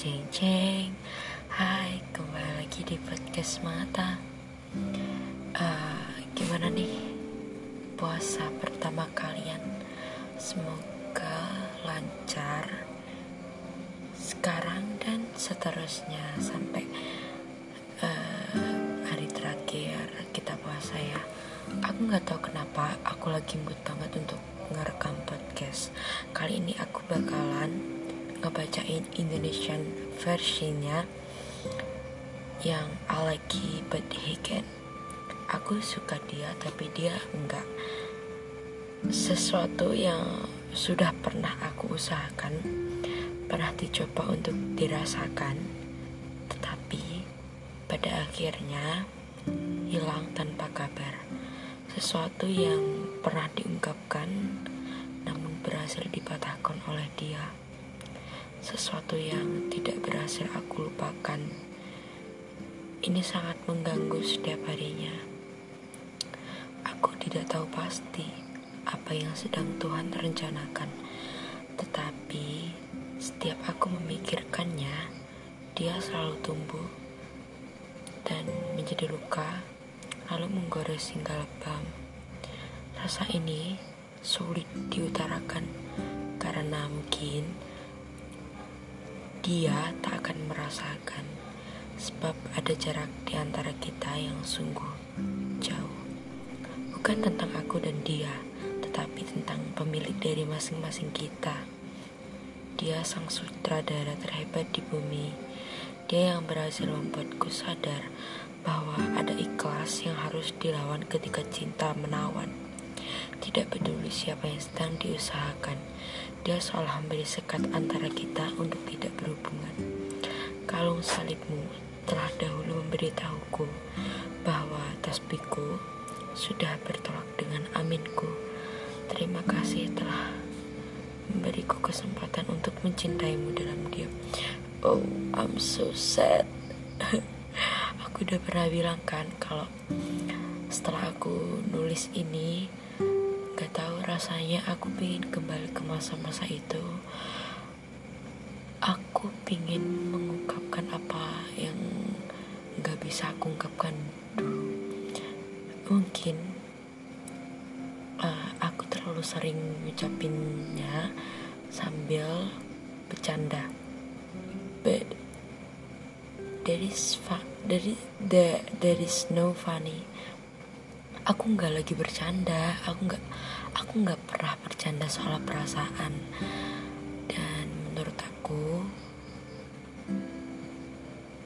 Ceng ceng Hai kembali lagi di podcast mata. Uh, Gimana nih puasa pertama kalian? Semoga lancar Sekarang dan seterusnya Sampai uh, hari terakhir kita puasa ya. Aku gak tahu kenapa aku lagi mood banget untuk ngerekam podcast. Kali ini aku bakalan ngebacain Indonesian versinya yang Aleki but he can. Aku suka dia tapi dia enggak. Sesuatu yang sudah pernah aku usahakan, pernah dicoba untuk dirasakan, tetapi pada akhirnya hilang tanpa kabar. Sesuatu yang pernah diungkapkan namun berhasil dipatahkan oleh dia sesuatu yang tidak berhasil aku lupakan. Ini sangat mengganggu setiap harinya. Aku tidak tahu pasti apa yang sedang Tuhan rencanakan, tetapi setiap aku memikirkannya, dia selalu tumbuh dan menjadi luka, lalu menggores hingga lebam. Rasa ini sulit diutarakan karena mungkin dia tak akan merasakan sebab ada jarak di antara kita yang sungguh jauh. Bukan tentang aku dan dia, tetapi tentang pemilik dari masing-masing kita. Dia sang sutradara terhebat di bumi. Dia yang berhasil membuatku sadar bahwa ada ikhlas yang harus dilawan ketika cinta menawan. Tidak peduli siapa yang sedang diusahakan, dia seolah memberi sekat antara kita untuk tidak berhubungan. Kalung salibmu telah dahulu memberitahuku bahwa tasbihku sudah bertolak dengan aminku. Terima kasih telah memberiku kesempatan untuk mencintaimu dalam diam. Oh, I'm so sad. aku udah pernah bilang kan kalau setelah aku nulis ini tahu rasanya aku pingin kembali ke masa-masa itu. Aku pingin mengungkapkan apa yang gak bisa aku ungkapkan dulu. Mungkin uh, aku terlalu sering ngucapinnya sambil bercanda. But there is fa there is, there, there is no funny aku nggak lagi bercanda. Aku nggak aku nggak pernah bercanda soal perasaan. Dan menurut aku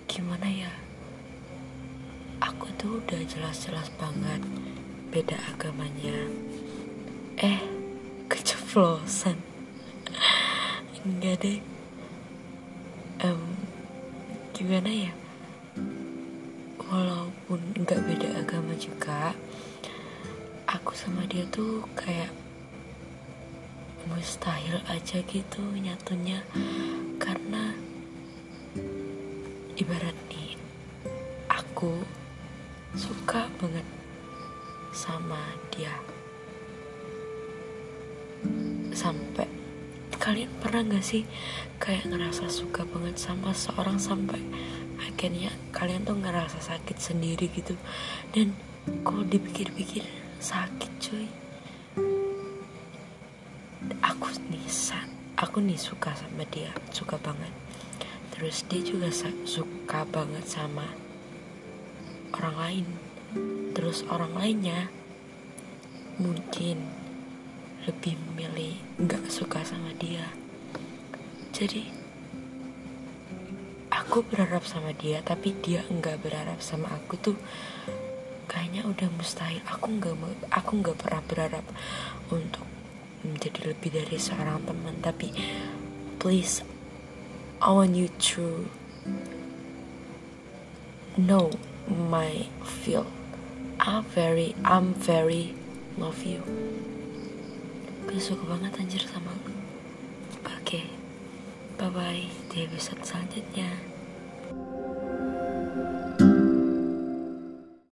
gimana ya? Aku tuh udah jelas-jelas banget beda agamanya. Eh keceplosan. Enggak deh. Um, gimana ya walaupun nggak beda agama juga aku sama dia tuh kayak mustahil aja gitu nyatunya. Karena ibarat nih aku suka banget sama dia. Sampai kalian pernah gak sih kayak ngerasa suka banget sama seorang sampai kalian tuh ngerasa sakit sendiri gitu. Dan kalau dipikir-pikir sakit cuy. Aku nih aku nih suka sama dia suka banget. Terus dia juga suka banget sama orang lain. Terus orang lainnya mungkin lebih memilih nggak suka sama dia. Jadi aku berharap sama dia tapi dia nggak berharap sama aku tuh. Kayaknya udah mustahil. Aku nggak aku nggak pernah berharap untuk menjadi lebih dari seorang teman. Tapi please I want you to know my feel. I'm very I'm very love you. Gue suka banget anjir sama lu oke okay. bye bye di episode selanjutnya